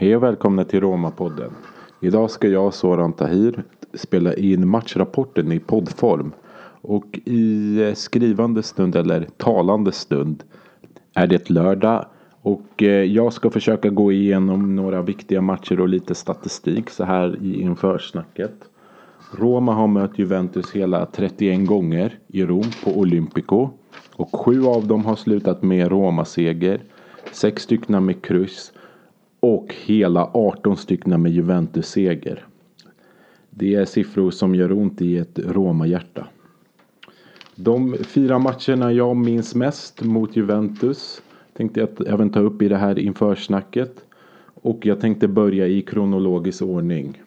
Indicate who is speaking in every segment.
Speaker 1: Hej och välkomna till Roma-podden. Idag ska jag, Soran Tahir, spela in matchrapporten i poddform. Och i skrivande stund, eller talande stund, är det lördag. Och eh, jag ska försöka gå igenom några viktiga matcher och lite statistik så här i införsnacket. Roma har mött Juventus hela 31 gånger i Rom på Olympico. Och sju av dem har slutat med Roma-seger. Sex stycken med kryss. Och hela 18 stycken med Juventus-seger. Det är siffror som gör ont i ett Roma-hjärta. De fyra matcherna jag minns mest mot Juventus tänkte jag även ta upp i det här införsnacket. Och jag tänkte börja i kronologisk ordning.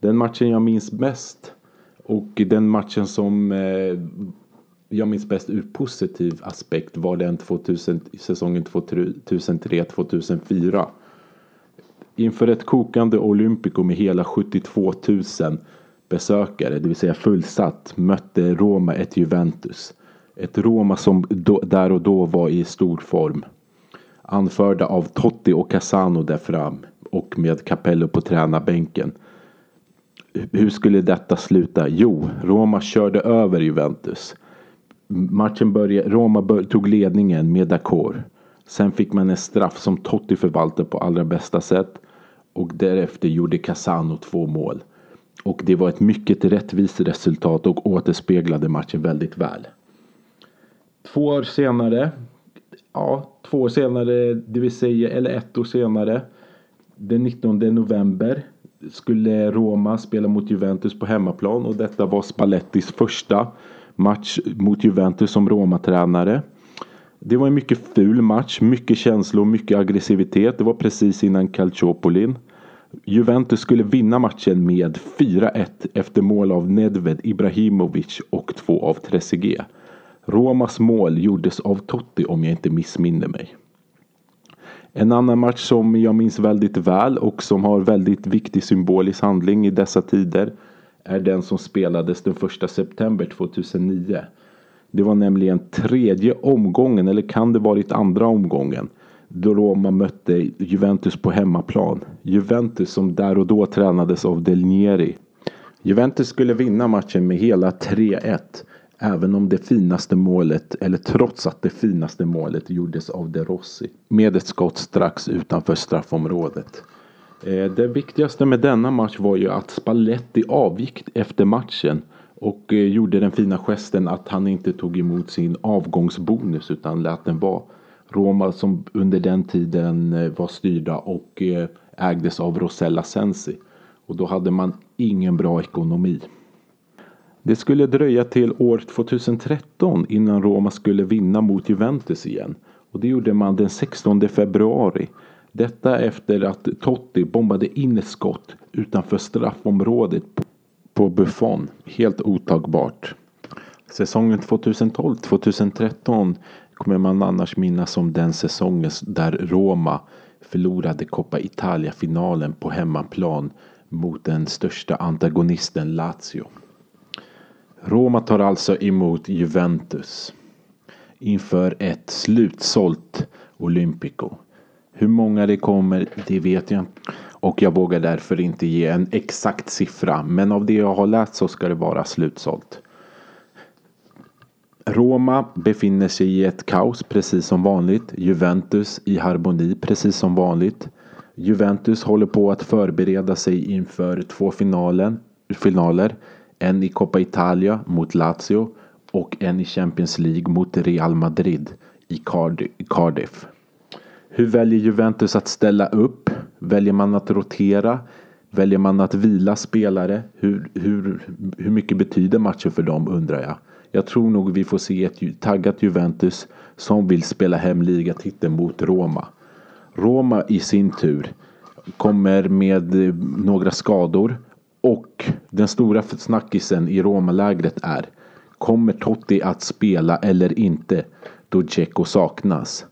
Speaker 1: Den matchen jag minns bäst och den matchen som eh, jag minns bäst ur positiv aspekt var den 2000, säsongen 2003-2004. Inför ett kokande Olympico med hela 72 000 besökare, det vill säga fullsatt, mötte Roma ett Juventus. Ett Roma som då, där och då var i stor form. Anförda av Totti och Casano där fram och med Capello på tränarbänken. Hur skulle detta sluta? Jo, Roma körde över Juventus. Matchen började, Roma bör, tog ledningen med D'accord. Sen fick man en straff som Totti förvaltade på allra bästa sätt. Och därefter gjorde Casano två mål. Och det var ett mycket rättvist resultat och återspeglade matchen väldigt väl. Två år senare, ja två år senare, det vill säga, eller ett år senare. Den 19 november skulle Roma spela mot Juventus på hemmaplan och detta var Spallettis första match mot Juventus som Roma-tränare. Det var en mycket ful match, mycket känslor, mycket aggressivitet. Det var precis innan Calciopolin. Juventus skulle vinna matchen med 4-1 efter mål av Nedved Ibrahimovic och två av Trezeguet. Romas mål gjordes av Totti om jag inte missminner mig. En annan match som jag minns väldigt väl och som har väldigt viktig symbolisk handling i dessa tider är den som spelades den 1 september 2009. Det var nämligen tredje omgången, eller kan det varit andra omgången, då Roma mötte Juventus på hemmaplan. Juventus som där och då tränades av Del Nieri. Juventus skulle vinna matchen med hela 3-1. Även om det finaste målet, eller trots att det finaste målet gjordes av De Rossi. Med ett skott strax utanför straffområdet. Eh, det viktigaste med denna match var ju att Spalletti avgick efter matchen. Och eh, gjorde den fina gesten att han inte tog emot sin avgångsbonus utan lät den vara. Roma som under den tiden eh, var styrda och eh, ägdes av Rosella Sensi. Och då hade man ingen bra ekonomi. Det skulle dröja till år 2013 innan Roma skulle vinna mot Juventus igen. Och det gjorde man den 16 februari. Detta efter att Totti bombade in ett skott utanför straffområdet på Buffon. Helt otagbart. Säsongen 2012-2013 kommer man annars minnas som den säsongen där Roma förlorade Coppa Italia-finalen på hemmaplan mot den största antagonisten Lazio. Roma tar alltså emot Juventus inför ett slutsålt Olympico. Hur många det kommer, det vet jag inte. Och jag vågar därför inte ge en exakt siffra. Men av det jag har läst så ska det vara slutsålt. Roma befinner sig i ett kaos precis som vanligt. Juventus i harmoni precis som vanligt. Juventus håller på att förbereda sig inför två finalen, finaler. En i Coppa Italia mot Lazio och en i Champions League mot Real Madrid i Cardiff. Hur väljer Juventus att ställa upp? Väljer man att rotera? Väljer man att vila spelare? Hur, hur, hur mycket betyder matchen för dem undrar jag. Jag tror nog vi får se ett taggat Juventus som vill spela hem ligatiteln mot Roma. Roma i sin tur kommer med eh, några skador och den stora snackisen i Roma-lägret är Kommer Totti att spela eller inte då Dzeko saknas?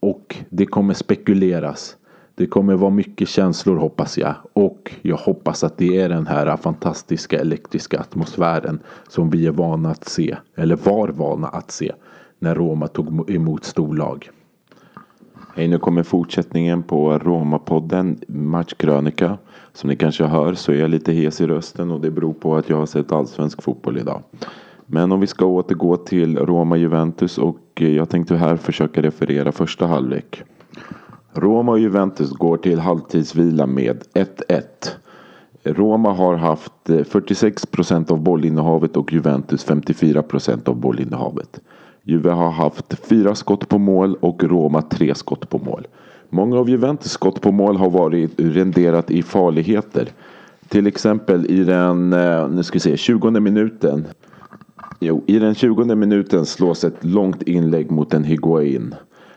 Speaker 1: Och det kommer spekuleras. Det kommer vara mycket känslor hoppas jag. Och jag hoppas att det är den här fantastiska elektriska atmosfären som vi är vana att se. Eller var vana att se. När Roma tog emot storlag. Hej, nu kommer fortsättningen på Roma-podden Matchkrönika. Som ni kanske hör så är jag lite hes i rösten och det beror på att jag har sett allsvensk fotboll idag. Men om vi ska återgå till Roma-Juventus och jag tänkte här försöka referera första halvlek. Roma och Juventus går till halvtidsvila med 1-1. Roma har haft eh, 46 procent av bollinnehavet och Juventus 54 procent av bollinnehavet. Juve har haft fyra skott på mål och Roma tre skott på mål. Många av Juventus skott på mål har varit renderat i farligheter. Till exempel i den, eh, nu ska vi se, 20 minuten. Jo, i den 20 minuten slås ett långt inlägg mot en Higuain.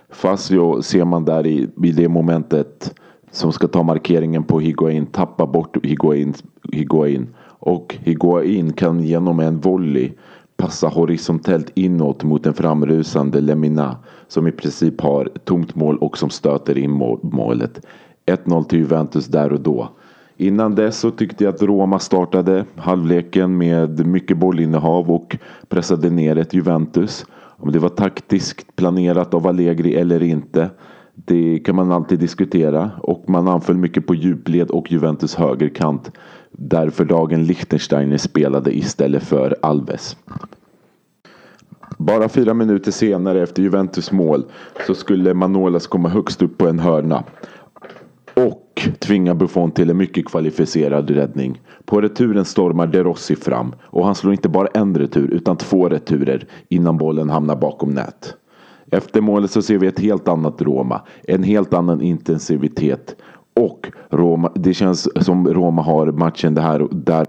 Speaker 1: Fazio ser man där i, i det momentet som ska ta markeringen på Higuain Tappa bort Higuain, Higuain. Och Higuain kan genom en volley passa horisontellt inåt mot en framrusande Lemina som i princip har tomt mål och som stöter in målet. 1-0 till Juventus där och då. Innan dess så tyckte jag att Roma startade halvleken med mycket bollinnehav och pressade ner ett Juventus. Om det var taktiskt planerat av Allegri eller inte. Det kan man alltid diskutera och man anföll mycket på djupled och Juventus högerkant. Där för dagen Liechtensteiner spelade istället för Alves. Bara fyra minuter senare efter Juventus mål så skulle Manolas komma högst upp på en hörna tvingar Buffon till en mycket kvalificerad räddning. På returen stormar De Rossi fram och han slår inte bara en retur utan två returer innan bollen hamnar bakom nät. Efter målet så ser vi ett helt annat Roma. En helt annan intensivitet. Och Roma, det känns som Roma har matchen det här där.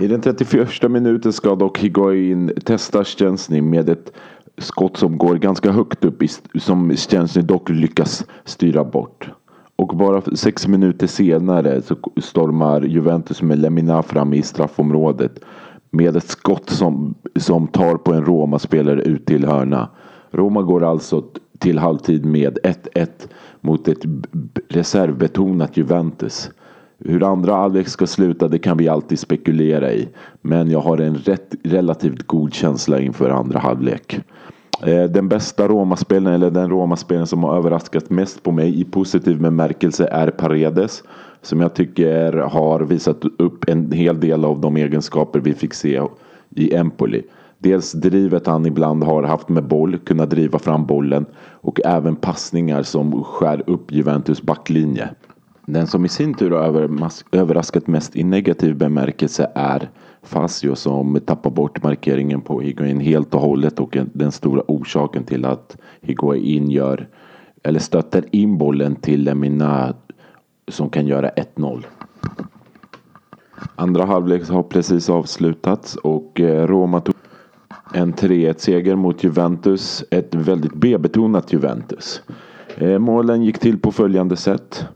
Speaker 1: I den 31 minuten ska dock Higuain testa Szczęsny med ett skott som går ganska högt upp som Szczęsny dock lyckas styra bort. Och bara sex minuter senare så stormar Juventus med Lemina fram i straffområdet med ett skott som, som tar på en Roma-spelare ut till hörna. Roma går alltså till halvtid med 1-1 mot ett reservbetonat Juventus. Hur andra halvlek ska sluta det kan vi alltid spekulera i. Men jag har en rätt, relativt god känsla inför andra halvlek. Eh, den bästa Roma-spelaren eller den Roma-spelaren som har överraskat mest på mig i positiv bemärkelse är Paredes. Som jag tycker har visat upp en hel del av de egenskaper vi fick se i Empoli. Dels drivet han ibland har haft med boll, kunna driva fram bollen och även passningar som skär upp Juventus backlinje. Den som i sin tur har överraskat mest i negativ bemärkelse är Fazio som tappar bort markeringen på Higuain helt och hållet och den stora orsaken till att Higuain gör eller stöter in bollen till Lemina som kan göra 1-0. Andra halvlek har precis avslutats och eh, Roma tog en 3-1 seger mot Juventus. Ett väldigt B-betonat Juventus. Eh, målen gick till på följande sätt.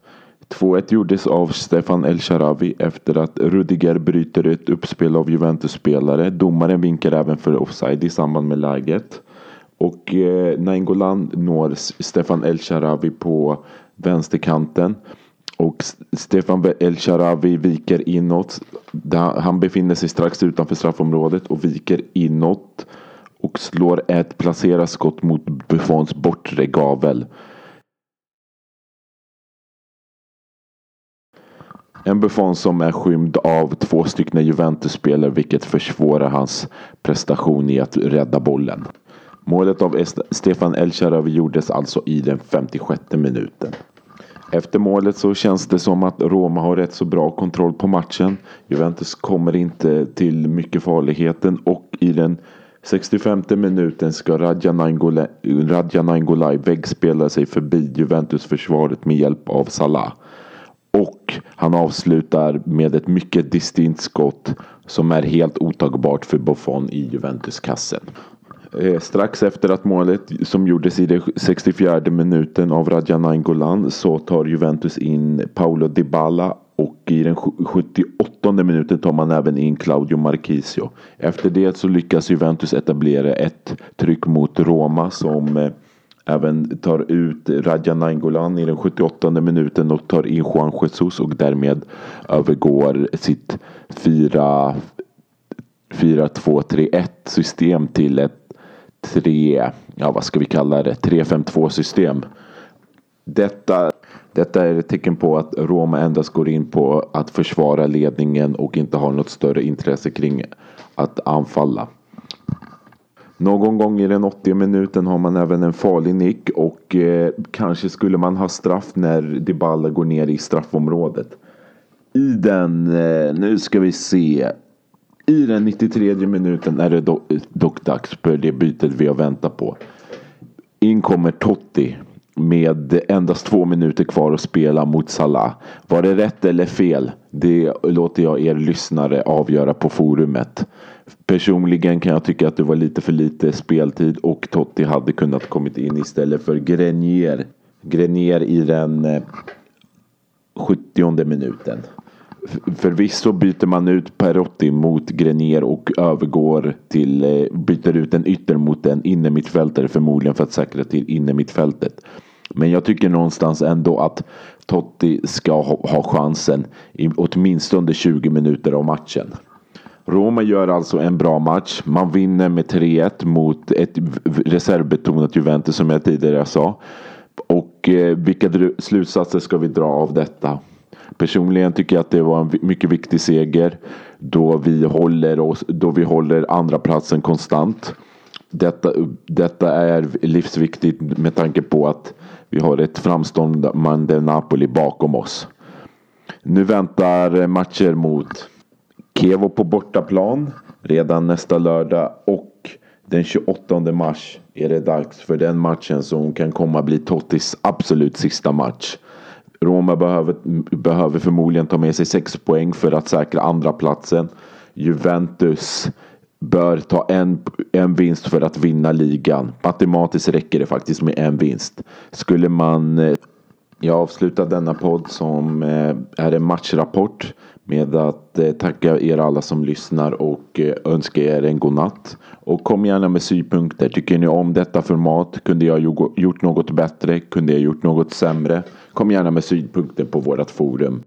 Speaker 1: 2-1 gjordes av Stefan El Sharawi efter att Rudiger bryter ett uppspel av Juventus-spelare. Domaren vinkar även för offside i samband med läget. Och eh, Nainggolan når Stefan El Sharawi på vänsterkanten. Och Stefan El Sharawi viker inåt. Han befinner sig strax utanför straffområdet och viker inåt. Och slår ett placerat skott mot Buffons bortre gavel. En Buffon som är skymd av två stycken Juventus-spelare vilket försvårar hans prestation i att rädda bollen. Målet av Stefan El gjordes alltså i den 56 minuten. Efter målet så känns det som att Roma har rätt så bra kontroll på matchen. Juventus kommer inte till mycket farligheten och i den 65 minuten ska Radja Nainggolan väggspela sig förbi Juventus-försvaret med hjälp av Salah. Och han avslutar med ett mycket distinkt skott som är helt otagbart för Buffon i Juventus-kassen. Eh, strax efter att målet som gjordes i den 64 minuten av Radja Nainggolan så tar Juventus in Paolo Dybala och i den 78 minuten tar man även in Claudio Marchisio. Efter det så lyckas Juventus etablera ett tryck mot Roma som eh, även tar ut Radja Nainggolan i den 78 minuten och tar in Juan Jesus och därmed övergår sitt 4-2-3-1 system till ett 3, ja vad ska vi kalla det, 3-5-2 system. Detta, detta är ett tecken på att Roma endast går in på att försvara ledningen och inte har något större intresse kring att anfalla. Någon gång i den 80 minuten har man även en farlig nick och eh, kanske skulle man ha straff när Dybala går ner i straffområdet. I den, eh, nu ska vi se. I den 93 minuten är det dock, dock dags för det bytet vi har väntat på. In kommer Totti med endast två minuter kvar att spela mot Salah. Var det rätt eller fel? Det låter jag er lyssnare avgöra på forumet. Personligen kan jag tycka att det var lite för lite speltid och Totti hade kunnat kommit in istället för Grenier. Grenier i den eh, 70 minuten. Förvisso byter man ut Perotti mot Grenier och övergår till, eh, byter ut en ytter mot en innermittfältare förmodligen för att säkra till innermittfältet. Men jag tycker någonstans ändå att Totti ska ha, ha chansen i åtminstone 20 minuter av matchen. Roma gör alltså en bra match. Man vinner med 3-1 mot ett reservbetonat Juventus som jag tidigare sa. Och eh, vilka slutsatser ska vi dra av detta? Personligen tycker jag att det var en mycket viktig seger då vi håller, oss, då vi håller andra platsen konstant. Detta, detta är livsviktigt med tanke på att vi har ett framstående Napoli bakom oss. Nu väntar eh, matcher mot Kevo på bortaplan redan nästa lördag och den 28 mars är det dags för den matchen som kan komma bli Tottis absolut sista match. Roma behöver, behöver förmodligen ta med sig sex poäng för att säkra andra platsen. Juventus bör ta en, en vinst för att vinna ligan. Matematiskt räcker det faktiskt med en vinst. Skulle man eh, jag avslutar denna podd som eh, är en matchrapport med att eh, tacka er alla som lyssnar och eh, önska er en god natt. Och kom gärna med synpunkter. Tycker ni om detta format? Kunde jag gjort något bättre? Kunde jag gjort något sämre? Kom gärna med synpunkter på vårt forum.